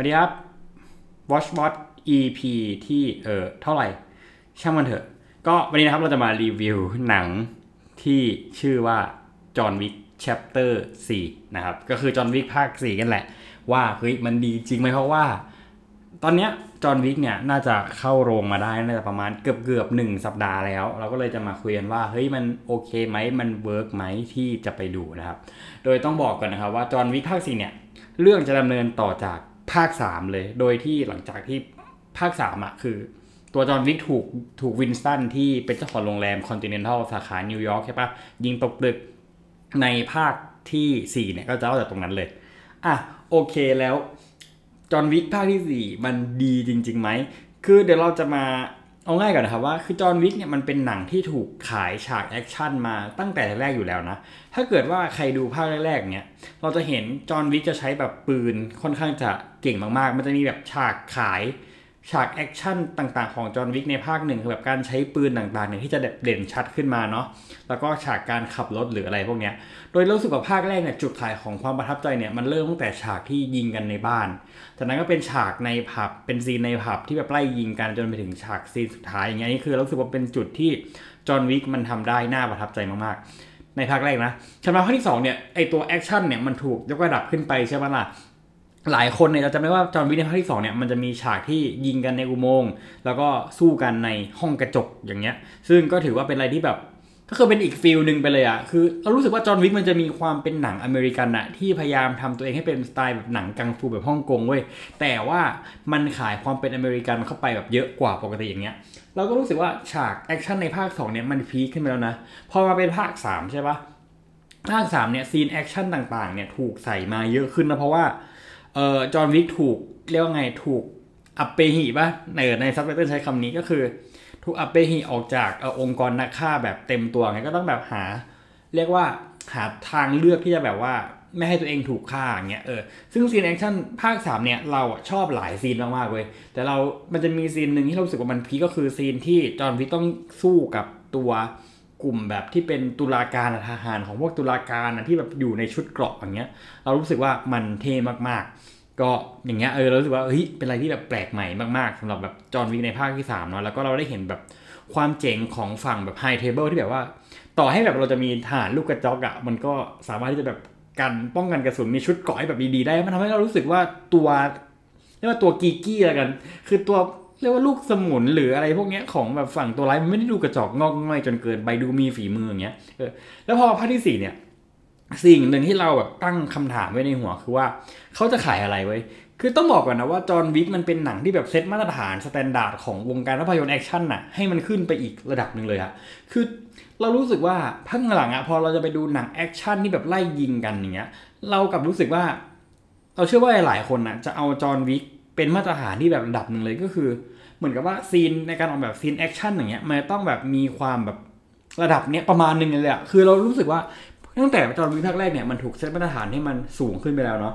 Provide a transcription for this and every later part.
วันนี้ครับ Watch What EP ที่เออเท่าไหร่ ช่างมันเถอะ ก็วันนี้นะครับเราจะมารีวิวหนังที่ชื่อว่า John Wick Chapter 4 นะครับ ก็คือ John Wick ภาค 4 กันแหละ ว่าเฮ้ยมันดีจริงไหมเพราะว่า ตอนเนี้ย John Wick เนี่ยน่าจะเข้าโรงมาได้น่าจะประมาณเกือบเกือบหนึ่งสัปดาห์แล้ว เราก็เลยจะมาคุยกันว่าเฮ้ยมันโอเคไหมมัน work ไหมที่จะไปดูนะครับ โดยต้องบอกก่อนนะครับว่า John Wick ภาคสี่เนี่ยเรื่องจะดำเนินต่อจาก ภาค3เลย โดยที่หลังจากที่ภาค3อะคือ ตัว John Wick ถูกถูก Winston ที่เป็นเจ้าของโรงแรม Continental สาขานิวยอร์กใช่ปะยิงตกตึกในภาคที่4เนี่ยก็จะเล่าจากตรงนั้นเลย อะโอเคแล้ว John Wick ภาคที่ 4 มันดีจริงๆไหม คือเดี๋ยวเราจะมา เอาง่ายก่อนนะครับว่าคือ John Wick เนี่ยมันเป็นหนังที่ถูกขายฉาก action มาตั้งแต่แรกอยู่แล้วนะ ถ้าเกิดว่าใครดูภาคแรกๆเนี่ยเราจะเห็น John Wick จะใช้แบบปืนค่อนข้างจะเก่งมากๆ มันจะมีแบบฉากขาย ฉาก action ต่างๆของ John Wick ในภาคหนึ่งคือแบบการใช้ปืนต่างๆเนี่ยที่จะเด่นชัดขึ้นมาเนาะแล้วก็ฉากการขับรถหรืออะไรพวกเนี้ยโดยรู้สึกว่าภาคแรกเนี่ยจุดขายของความประทับใจเนี่ยมันเริ่มตั้งแต่ฉากที่ยิงกันในบ้าน จากนั้นก็เป็นฉากในผับเป็น scene ในผับที่แบบไล่ยิงกันจนไปถึงฉาก scene สุดท้ายอย่างเงี้ยนี่คือรู้สึกว่าเป็นจุดที่John Wick มันทำได้น่าประทับใจมากๆในภาคแรกนะสำหรับภาคที่สองเนี่ยไอตัว action เนี่ยมันถูกยกระดับขึ้นไปใช่ไหมล่ะ หลายคนเนี่ยเราจะไม่ว่า John Wick ในภาคที่สองเนี่ยมันจะมีฉากที่ยิงกันในอุโมงค์แล้วก็สู้กันในห้องกระจกอย่างเงี้ย ซึ่งก็ถือว่าเป็นอะไรที่แบบก็คือเป็นอีก feel หนึ่งไปเลยอะคือเรารู้สึกว่า John Wick มันจะมีความเป็นหนังอเมริกันอะที่พยายามทำตัวเองให้เป็นสไตล์แบบหนังกังฟูแบบฮ่องกงเว้ย แต่ว่ามันขายความเป็นอเมริกันเข้าไปแบบเยอะกว่าปกติอย่างเงี้ย เราก็รู้สึกว่าฉาก action ในภาค2เนี่ยมัน peak ขึ้นไปแล้วนะ พอมาเป็นภาค3ใช่ปะภาค3เนี่ย scene action ต่างๆเนี่ยถูกใส่มาเยอะขึ้นนะเพราะว่า เออ John Wick ถูกเรียกว่าไงถูกอัปเปหิป่ะในในซับไตเติลใช้คำนี้ก็คือ ถูกอัปเปหิออกจากอองค์กรนักฆ่าแบบเต็มตัวไงก็ต้องแบบหา เรียกว่าหาทางเลือกที่จะแบบว่าไม่ให้ตัวเองถูกฆ่าอย่างเงี้ยเออซึ่ง scene action ภาค 3 เนี่ย เราอะชอบหลาย scene มากๆเว้ยแต่เรา มันจะมี scene หนึ่งที่เรารู้สึกว่ามัน peak็คือ scene ที่ John Wick ต้องสู้กับตัว กลุ่มแบบที่เป็นตุลาการทหารของพวกตุลาการอะที่แบบอยู่ในชุดเกราะอย่างเงี้ย เรารู้สึกว่ามันเท่มากๆ ก็อย่างเงี้ยเออเรารู้สึกว่าเฮ้ยเป็นอะไรที่แบบแปลกใหม่มากๆสำหรับแบบ John Wick ในภาคที่3เนาะแล้วก็เราได้เห็นแบบความเจ๋งของฝั่งแบบ High Table ที่แบบว่า ต่อให้แบบเราจะมีทหารลูกกระจอกอะมันก็สามารถที่จะแบบกันป้องกันกระสุนมีชุดเกราะให้แบบดีๆได้ มันทำให้เรารู้สึกว่าตัวเรียกว่าตัวกีกี้แล้วกัน คือตัว เรียกว่าลูกสมุนหรืออะไรพวกเนี้ยของแบบฝั่งตัวร้ายมันไม่ได้ดูกระจอกงอกง่อยจนเกินไปดูมีฝีมืออย่างเงี้ยเออแล้วพอภาคที่สี่เนี่ย สิ่งหนึ่งที่เราแบบตั้งคำถามไว้ในหัวคือว่าเขาจะขายอะไรไว้ คือต้องบอกก่อนนะว่าจอห์นวิกมันเป็นหนังที่แบบเซตมาตรฐาน standard ของวงการภาพยนตร์แอคชั่นน่ะให้มันขึ้นไปอีกระดับหนึ่งเลยอะคือเรารู้สึกว่าพักหลังอะพอเราจะไปดูหนังแอคชั่นที่แบบไล่ยิงกันอย่างเงี้ย เรากลับรู้สึกว่า เราเชื่อว่าหลายคนน่ะจะเอาจอห์นวิก เป็นมาตรฐานที่แบบระดับหนึ่งเลยก็คือ เหมือนกับว่าซีนในการออกแบบซีนแอคชั่นอย่างเงี้ยมันต้องแบบมีความแบบระดับเนี้ยประมาณหนึ่งเลยอะคือเรารู้สึกว่าตั้งแต่จอห์นวิกภาคแรกเนี่ยมันถูกเซตมาตรฐานให้มันสูงขึ้นไปแล้วเนาะ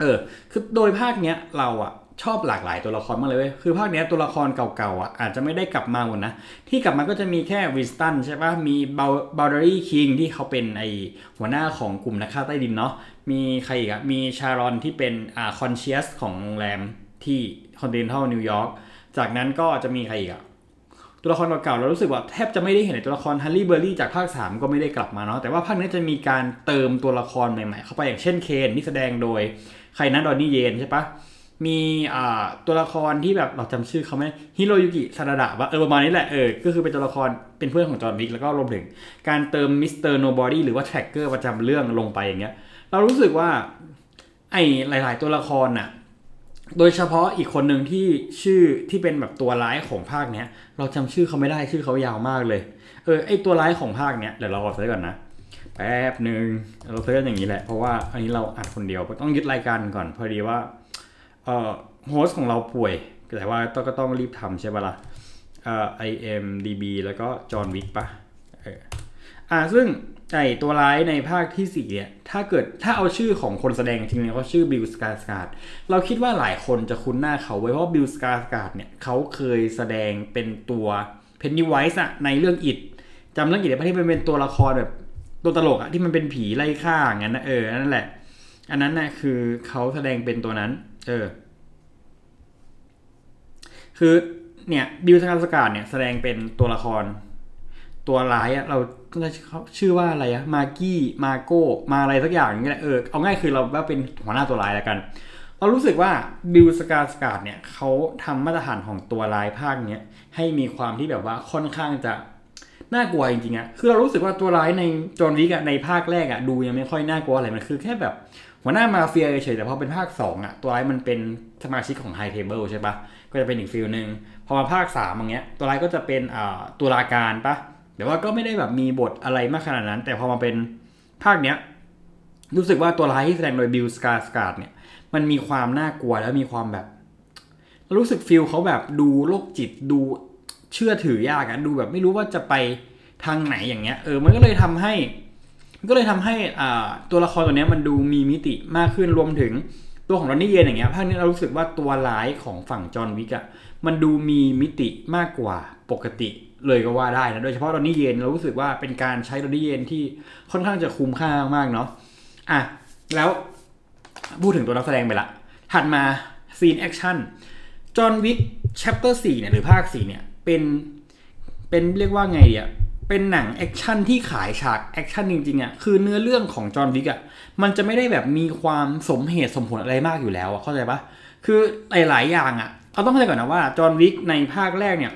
เออ คือโดยภาคเนี้ยเราอะ ชอบหลากหลายตัวละครมากเลยเว้ย คือภาคเนี้ยตัวละครเก่าๆอะอาจจะไม่ได้กลับมาหมดนะ ที่กลับมาก็จะมีแค่วินสตันใช่ปะมีบาบาวเวอรี่คิงที่เขาเป็นไอหัวหน้าของกลุ่มนักฆ่าใต้ดินเนาะ มีใครอีกอะ มีชารอนที่เป็นอ่า concierge ของโรงแรมที่คอนติเนนทัลนิวยอร์ก จากนั้นก็จะมีใครอีกอะ ตัวละครเก่าๆเรารู้สึกว่าแทบจะไม่ได้เห็นตัวละครฮันรี่เบอร์รี่จากภาค 3 ก็ไม่ได้กลับมาเนาะ แต่ว่าภาคนี้จะมีการเติมตัวละครใหม่ๆ เข้าไปอย่างเช่นเคนที่แสดงโดยใครนะดอนนี่เยนใช่ปะ มีตัวละครที่แบบเราจำชื่อเขาไหมฮิโรยุกิซานาดะปะเออประมาณนี้แหละเออก็คือเป็นตัวละครเป็นเพื่อนของจอห์นวิกแล้วก็รวมถึงการเติม Mr. Nobody หรือว่า tracker ประจำเรื่องลงไปอย่างเงี้ย เรารู้สึกว่า ไอ้หลาย ๆ ตัวละครน่ะโดยเฉพาะอีกคนหนึ่งที่ชื่อที่เป็นแบบตัวร้ายของภาคเนี้ย เราจำชื่อเขาไม่ได้ชื่อเขายาวมากเลย เออไอตัวร้ายของภาคเนี้ยเดี๋ยวเราขอ search ก่อนนะแป๊บหนึ่งเรา search อย่างนี้แหละเพราะว่าอันนี้เราอัดคนเดียวต้องยึดรายการก่อนพอดีว่า เอ่อ host ของเราป่วย แต่ว่าต้องก็ต้องรีบทำใช่ปะล่ะเอ่อ IMDB แล้วก็จอห์นวิกปะอ่าซึ่งไอตัวร้ายในภาคที่สี่เนี่ย ถ้าเกิดถ้าเอาชื่อของคนแสดงจริงๆเขาชื่อบิลสกาสการ์ดเราคิดว่าหลายคนจะคุ้นหน้าเขาไว้เพราะบิลสกาสการ์ดเนี่ยเขาเคยแสดงเป็นตัวเพนนีไวส์อะในเรื่องอิดจำเรื่องอิดได้ปะที่มันเป็นตัวละครแบบตัวตลกอะที่มันเป็นผีไล่ฆ่าอย่างนั้นนะเออนั่นแหละ อันนั้นน่ะคือเขาแสดงเป็นตัวนั้น เออ คือเนี่ยบิลสกาสกาดเนี่ยแสดงเป็นตัวละคร ตัวร้ายอะเราชื่อว่าอะไรอะมากี้มาโก้มาอะไรสักอย่างนี่แหละเออเอาง่ายคือเราว่าเป็นหัวหน้าตัวร้ายแล้วกันเรารู้สึกว่าบิลสกาสกาดเนี่ยเขาทำมาตรฐานของตัวร้ายภาคเนี้ยให้มีความที่แบบว่าค่อนข้างจะน่ากลัวจริงๆอะคือเรารู้สึกว่าตัวร้ายในจอห์นวิกอะในภาคแรกอะดูยังไม่ค่อยน่ากลัวอะไรมันคือแค่แบบ หัวหน้ามาเฟียเฉยแต่พอเป็นภาค2อะตัวร้ายมันเป็นสมาชิกของ High Table ใช่ปะก็จะเป็นอีก feel หนึ่งพอมาภาค3อย่างเงี้ยตัวร้ายก็จะเป็นตุลาการปะแต่ว่าก็ไม่ได้แบบมีบทอะไรมากขนาดนั้น แต่พอมาเป็นภาคเนี้ยรู้สึกว่าตัวร้ายที่แสดงโดยบิลสกาสการ์ดเนี่ยมันมีความน่ากลัวแล้วมีความแบบ รู้สึก feel เขาแบบดูโรคจิตดูเชื่อถือยากอะดูแบบไม่รู้ว่าจะไปทางไหนอย่างเงี้ยเออมันก็เลยทำให้ ก็เลยทำให้ตัวละครตัวนี้มันดูมีมิติมากขึ้นรวมถึงตัวของรอนนี่เยนอย่างเงี้ยภาคนี้เรารู้สึกว่าตัวร้ายของฝั่งจอห์นวิกอะมันดูมีมิติมากกว่าปกติเลยก็ว่าได้นะโดยเฉพาะรอนนี่เยนเรารู้สึกว่าเป็นการใช้รอนนี่เยนที่ค่อนข้างจะคุ้มค่ามากเนาะอะแล้วพูดถึงตัวนักแสดงไปละ ถัดมาซีนแอคชั่นจอห์นวิก chapter 4เนี่ยหรือภาค4เนี่ยเป็นเป็นเรียกว่าไงอะ เป็นหนังแอคชั่นที่ขายฉากแอคชั่นจริงๆอะคือเนื้อเรื่องของจอห์นวิกอะมันจะไม่ได้แบบมีความสมเหตุสมผลอะไรมากอยู่แล้วอะเข้าใจปะคือหลายๆอย่างอะเราต้องเข้าใจก่อนนะว่าจอห์นวิกในภาคแรกเนี่ย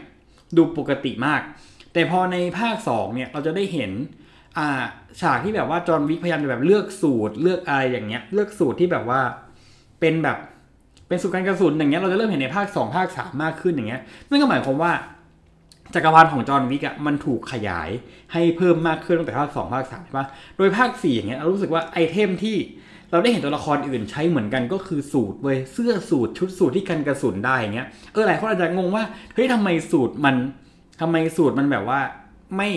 ดูปกติมาก แต่พอในภาค2เนี่ยเราจะได้เห็นอ่าฉากที่แบบว่าจอห์นวิกพยายามจะแบบเลือกสูทเลือกอะไรอย่างเงี้ย เลือกสูทที่แบบว่าเป็นแบบเป็นสูตรการกระสุนอย่างเงี้ยเราจะเริ่มเห็นในภาค 2 ภาค 3 มากขึ้นอย่างเงี้ยนั่นก็หมายความว่า จักรวาลของจอห์นวิกอะมันถูกขยายให้เพิ่มมากขึ้นตั้งแต่ภาค2ภาค3ใช่ปะโดยภาค4อย่างเงี้ยเรารู้สึกว่าไอเทมที่เราได้เห็นตัวละครอื่นใช้เหมือนกันก็คือสูตรเว้ยเสื้อสูตรชุดสูตรที่กันกระสุนได้อย่างเงี้ยเออหลายคนอาจจะงงว่าเฮ้ยทำไมสูตรมันทำไมสูตรมันแบบว่าไม่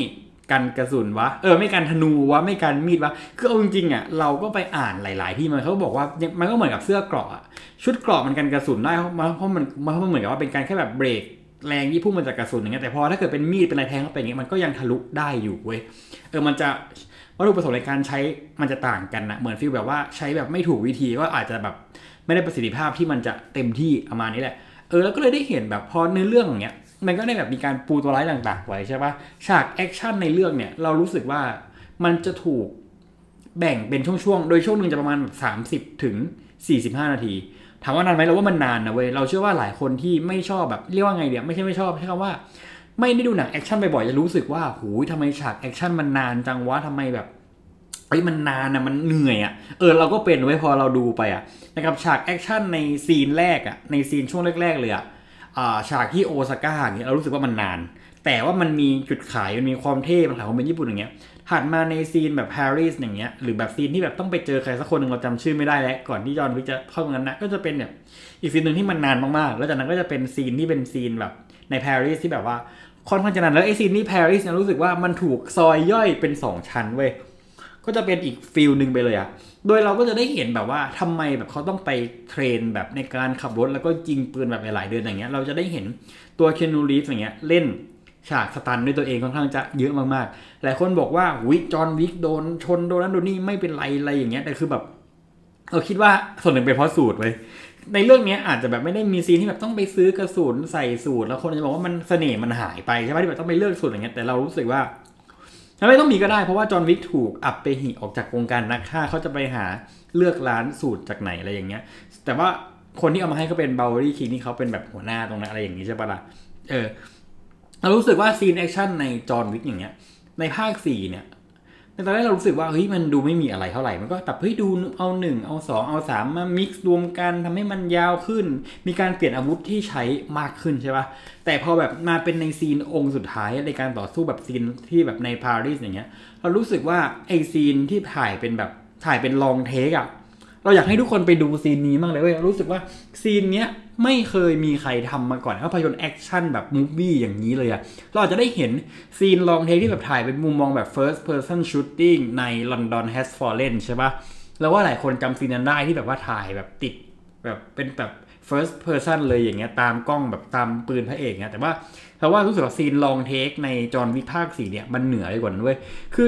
กันกระสุนวะเออไม่กันธนูวะไม่กันมีดวะคือเอาจริงๆอะเราก็ไปอ่านหลาย ๆ ที่มันเขาบอกว่ามันก็เหมือนกับเสื้อเกราะอะชุดเกราะมันกันกระสุนได้เพราะมันเพราะมันเหมือนกับว่าเป็นการแค่แบบเบรก แรงที่พุ่งมาจากกระสุนอย่างเงี้ยแต่พอถ้าเกิดเป็นมีดเป็นอะไรแทงเข้าไปอย่างเงี้ยมันก็ยังทะลุได้อยู่เว้ยเออมันจะวัตถุประสงค์ในการใช้มันจะต่างกันนะเหมือนฟีลแบบว่าใช้แบบไม่ถูกวิธีก็อาจจะแบบไม่ได้ประสิทธิภาพที่มันจะเต็มที่ประมาณนี้แหละเออแล้วก็เลยได้เห็นแบบพอในเรื่องอย่างเงี้ยมันก็ได้แบบมีการปูตัวร้ายต่างๆ ไว้ใช่ปะฉากแอคชั่นในเรื่องเนี่ยเรารู้สึกว่ามันจะถูกแบ่งเป็นช่วงๆ โดยช่วงหนึ่งจะประมาณสามสิบถึงสี่สิบห้านาที ถามว่านานไหมเราว่ามันนานนะเว้ยเราเชื่อว่าหลายคนที่ไม่ชอบแบบเรียกว่าไงเดี๋ยวไม่ใช่ไม่ชอบใช้คำว่า ไม่ได้ดูหนังแอคชั่นบ่อยๆจะรู้สึกว่าหูยทำไมฉากแอคชั่นมันนานจังวะทำไมแบบเฮ้ยมันนานนะมันเหนื่อยอะ่ะเออเราก็เป็นเว้ยพอเราดูไปอะ่ะนะครับฉากแอคชั่นในซีนแรกอะ่ะในซีนช่วงแรก ๆ เลยอะ่ะฉากที่โอซาก้าอย่างเงี้ยเรารู้สึกว่ามันนาน แต่ว่ามันมีจุดขายมันมีความเท่มันขายความเป็นญี่ปุ่นอย่างเงี้ย ถัดมาในซีนแบบปารีสอย่างเงี้ยหรือแบบซีนที่แบบต้องไปเจอใครสักคนหนึ่งเราจำชื่อไม่ได้แล้วก่อนที่จอห์นวิกจะเข้าตรงนั้นนะก็จะเป็นแบบอีกซีนหนึ่งที่มันนานมากๆแล้วจากนั้นก็จะเป็นซีนที่เป็นซีนแบบในปารีสที่แบบว่าค่อนข้างจะนานแล้วไอซีนที่ปารีสเนี่ยรู้สึกว่ามันถูกซอยย่อยเป็น 2 ชั้นเว้ยก็จะเป็นอีก feel หนึ่งไปเลยอะโดยเราก็จะได้เห็นแบบว่าทำไมแบบเขาต้องไปtrain แบบในการขับรถแล้วก็ยิงปืนแบบหลายๆเดือนอย่างเงี้ย เราจะได้เห็นตัวคีอานูรีฟส์อย่างเงี้ยเล่น ฉาก stunt ด้วยตัวเองค่อนข้างจะเยอะมากๆ หลายคนบอกว่าจอห์นวิกโดนชนโดนนั้นโดนนี่ไม่เป็นไรอะไรอย่างเงี้ย แต่คือแบบเราคิดว่าส่วนหนึ่งเป็นเพราะสูทเลยในเรื่องนี้อาจจะแบบไม่ได้มีซีนที่แบบต้องไปซื้อกระสุนใส่สูท แล้วคนจะบอกว่ามันเสน่ห์มันหายไปใช่ไหมที่แบบต้องไปเลือกสูทอย่างเงี้ยแต่เรารู้สึกว่าไม่ต้องมีก็ได้เพราะว่าจอห์นวิกถูกอัปเปหิออกจากวงการนักฆ่าเขาจะไปหาเลือกร้านสูทจากไหนอะไรอย่างเงี้ย แต่ว่าคนที่เอามาให้ก็เป็นบาวเวอรี่คิงที่เขาเป็นแบบหัวหน้าตรงนั้นอะไรอย่างนี้ใช่ปะล่ะเออ เรารู้สึกว่าซีนแอคชั่นในจอห์นวิกอย่างเงี้ย ในภาคสี่เนี่ยในตอนแรกเรารู้สึกว่าเฮ้ยมันดูไม่มีอะไรเท่าไหร่ มันก็แบบเฮ้ยดูเอาหนึ่งเอาสองเอาสามมา mix รวมกันทำให้มันยาวขึ้น มีการเปลี่ยนอาวุธที่ใช้มากขึ้นใช่ปะแต่พอแบบมาเป็นในซีนองค์สุดท้ายในการต่อสู้แบบซีนที่แบบในปารีสอย่างเงี้ย เรารู้สึกว่าไอซีนที่ถ่ายเป็นแบบถ่ายเป็น long take อะ เราอยากให้ทุกคนไปดูซีนนี้มากเลยเว้ยรู้สึกว่าซีนเนี้ยไม่เคยมีใครทำมาก่อนภาพยนตร์แอคชั่นแบบ movie อย่างนี้เลยอะเราอาจจะได้เห็นซีน long take ที่แบบถ่ายเป็นมุมมองแบบ first person shooting ใน London Has Fallen ใช่ปะแล้วว่าหลายคนจำซีนนั้นได้ที่แบบว่าถ่ายแบบติดแบบเป็นแบบ first person เลยอย่างเงี้ยตามกล้องแบบตามปืนพระเอกเงี้ยแต่ว่าเราว่ารู้สึกว่าซีน long take ใน John Wick ภาคสี่เนี่ยมันเหนือไปกว่านั้นเว้ยคือ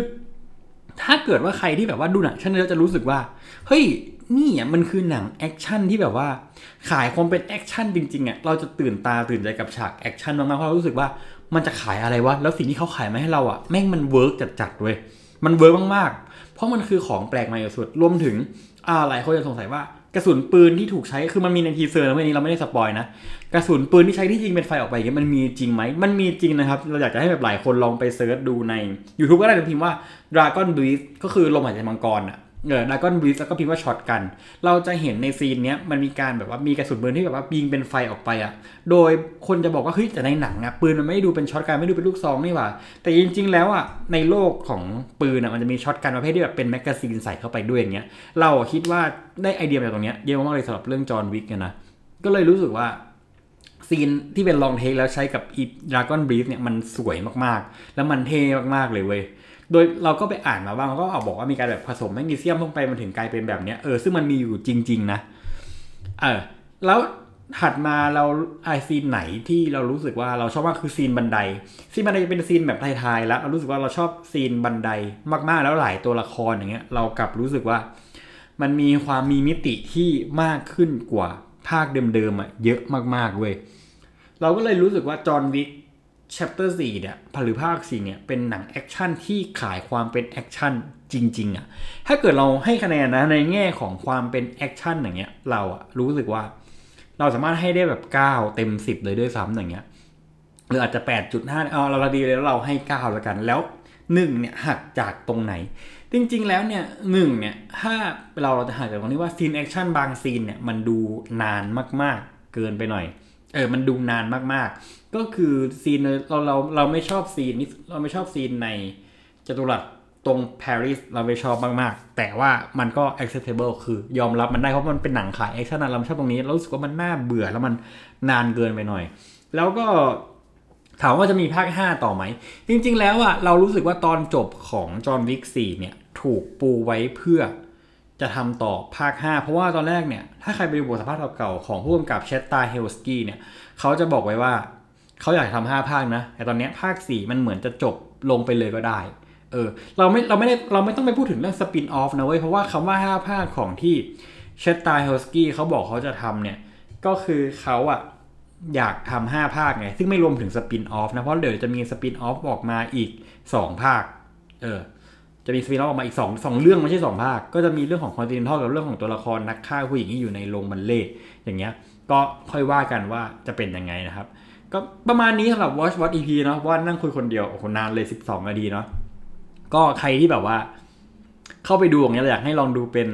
ถ้าเกิดว่าใครที่แบบว่าดูหนังแอคชั่นแล้วจะรู้สึกว่า เฮ้ยนี่อะมันคือหนังแอคชั่นที่แบบว่า ขายความเป็นแอคชั่นจริงๆอะเราจะตื่นตาตื่นใจกับฉากแอคชั่นมากๆเพราะเรารู้สึกว่ามันจะขายอะไรวะแล้วสิ่งที่เขาขายมาให้เราอะแม่งมัน work จัดๆเว้ยมัน work มากๆ เพราะมันคือของแปลกใหม่สุดรวมถึงอ่าหลายคนจะสงสัยว่า กระสุนปืนที่ถูกใช้คือมันมีใน teaser นะอันนี้เราไม่ได้ spoil นะกระสุนปืนที่ใช้ที่จริงเป็นไฟออกไปอย่างเงี้ยมันมีจริงไหมมันมีจริงนะครับ เราอยากจะให้แบบหลายคนลองไป search ดูใน YouTube ก็ได้พิมพ์ว่า Dragon Breath ก็คือลมหายใจมังกรอะ เออ Dragon Breath แล้วก็พิมพ์ว่า shotgun เราจะเห็นในซีนเนี้ยมันมีการแบบว่ามีกระสุนปืนที่แบบว่ายิงเป็นไฟออกไปอะ โดยคนจะบอกว่าเฮ้ยแต่ในหนังอะปืนมันไม่ดูเป็น shotgun ไม่ดูเป็นลูกซองนี่หว่า แต่จริง ๆ แล้วอะในโลกของปืนอะมันจะมี shotgun ประเภทที่แบบเป็น magazine ใส่เข้าไปด้วยอย่างเงี้ย เราคิดว่าได้ไอเดียมาจากตรงเนี้ยเยอะมากเลยสำหรับเรื่อง John Wick เนี่ยนะ ก็เลยรู้สึกว่าซีนที่เป็น long take แล้วใช้กับอี Dragon Breath เนี่ยมันสวยมากๆ แล้วมันเท่มากๆเลยเว้ย โดยเราก็ไปอ่านมาบ้างก็เขาบอกว่ามีการแบบผสมแมกนีเซียมลงไปมันถึงกลายเป็นแบบเนี้ยเออซึ่งมันมีอยู่จริง ๆ นะเออแล้วถัดมาเราไอซีนไหนที่เรารู้สึกว่าเราชอบมากคือซีนบันได ซีนบันไดจะเป็นซีนแบบไทยๆแล้วเรารู้สึกว่าเราชอบซีนบันไดมากๆ แล้วหลายตัวละครอย่างเงี้ย เรากลับรู้สึกว่า มันมีความมีมิติที่มากขึ้นกว่าภาคเดิมๆอะเยอะมากๆเว้ยเราก็เลยรู้สึกว่าจอห์นวิก chapter 4เนี่ยหรือภาค4เนี่ยเป็นหนังแอคชั่นที่ขายความเป็นแอคชั่นจริงๆอะถ้าเกิดเราให้คะแนนนะในแง่ของความเป็นแอคชั่นอย่างเงี้ยเราอะรู้สึกว่าเราสามารถให้ได้แบบ 9 เต็ม 10 เลยด้วยซ้ำอย่างเงี้ยหรืออาจจะ 8.5เอาเราดีเลยแล้วเราให้ 9 แล้วกัน แล้ว 1 เนี่ยหักจากตรงไหน จริงๆแล้วเนี่ยหนึ่งเนี่ยถ้าเราเราจะหักจากตรงนี้ว่าซีนแอคชั่นบางซีนเนี่ยมันดูนานมากๆ เกินไปหน่อย เออมันดูนานมากๆ ก็คือซีนเราเราเราไม่ชอบซีนนี้เราไม่ชอบซีนในจัตุรัสตรงปารีสเราไม่ชอบมากๆ แต่ว่ามันก็ acceptable คือยอมรับมันได้เพราะมันเป็นหนังขายแอคชั่นเราชอบตรงนี้เรารู้สึกว่ามันน่าเบื่อแล้วมันนานเกินไปหน่อย แล้วก็ถามว่าจะมีภาค 5 ต่อไหม จริง ๆ แล้วอะเรารู้สึกว่าตอนจบของจอห์นวิก4เนี่ย ถูกปูไว้เพื่อ จะทำต่อภาค 5 เพราะว่าตอนแรกเนี่ย ถ้าใครไปดูบทสัมภาษณ์เก่าของผู้กำกับเชตตาเฮลสกี้เนี่ย เขาจะบอกไว้ว่าเขาอยากทำห้าภาคนะ แต่ตอนนี้ภาค 4 มันเหมือนจะจบลงไปเลยก็ได้ เออ เราไม่ เราไม่ได้เราไม่ต้องไปพูดถึงเรื่องสปินออฟนะเว้ย เพราะว่าคำว่า 5 ภาคของที่Chad Stahelski เขาบอกเขาจะทำเนี่ย ก็คือเขาอะอยากทำห้าภาคไง ซึ่งไม่รวมถึง spin-off นะ เพราะเดี๋ยวจะมี spin-off ออกมาอีกสองภาค เออ จะมี spin-off ออกมาอีกสองสองเรื่องไม่ใช่สองภาค ก็จะมีเรื่องของ Continental กับเรื่องของตัวละครนักฆ่าผู้หญิงที่อยู่ในโรงบัลเลต์อย่างเงี้ย ก็ค่อยว่ากันว่าจะเป็นยังไงนะครับ ก็ประมาณนี้สำหรับ Watch What EP เนาะว่านั่งคุยคนเดียวโอ้โหนานเลย 12 นาทีเนาะก็ใครที่แบบว่า เข้าไปดูอย่างเงี้ยอยากให้ลองดูเป็น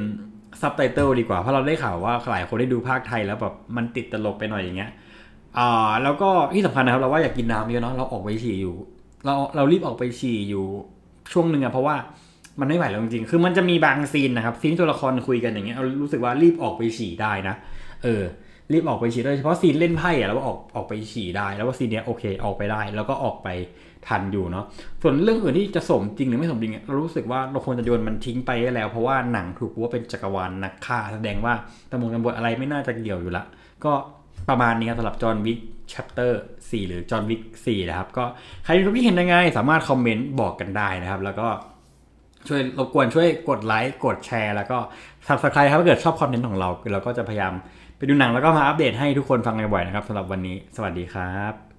ซับไตเติลดีกว่าเพราะเราได้ข่าวว่าหลายคนได้ดูภาคไทยแล้วแบบมันติดตลกไปหน่อยอย่างเงี้ยอ่าแล้วก็ที่สำคัญนะครับเราว่าอยากกินน้ำเยอะเนาะเราออกไปฉี่อยู่ เราเรารีบออกไปฉี่อยู่ ช่วงหนึ่งอะเพราะว่ามันไม่ไหวแล้วจริงๆ คือมันจะมีบางซีนนะครับซีนตัวละครคุยกันอย่างเงี้ยเรารู้สึกว่ารีบออกไปฉี่ได้นะ เออ รีบออกไปฉี่โดยเฉพาะซีนเล่นไพ่อะแล้วออกออกไปฉี่ได้ แล้วว่าซีนเนี้ยโอเคออกไปได้ แล้วก็ออกไปทันอยู่เนาะ ส่วนเรื่องอื่นที่จะสมจริงหรือไม่สมจริงอะเรารู้สึกว่าเราควรจะโยนมันทิ้งไปแล้ว เพราะว่าหนังถูกว่าเป็นจักรวาลนักฆ่าแสดงว่าตำรวจตำรวจอะไรไม่น่าจะเกี่ยวอยู่ละ ก็ประมาณนี้ครับสำหรับจอห์นวิก chapter 4 หรือ John Wick 4 นะครับ ก็ใครมีความคิดเห็นยังไง สามารถคอมเมนต์บอกกันได้นะครับ แล้วก็ช่วยรบกวนช่วยกดไลค์กดแชร์ แล้วก็ subscribe ครับถ้าเกิดชอบคอนเทนต์ของเรา เราก็จะพยายามไปดูหนังแล้วก็มาอัปเดตให้ทุกคนฟังบ่อยๆนะครับสำหรับวันนี้ สวัสดีครับ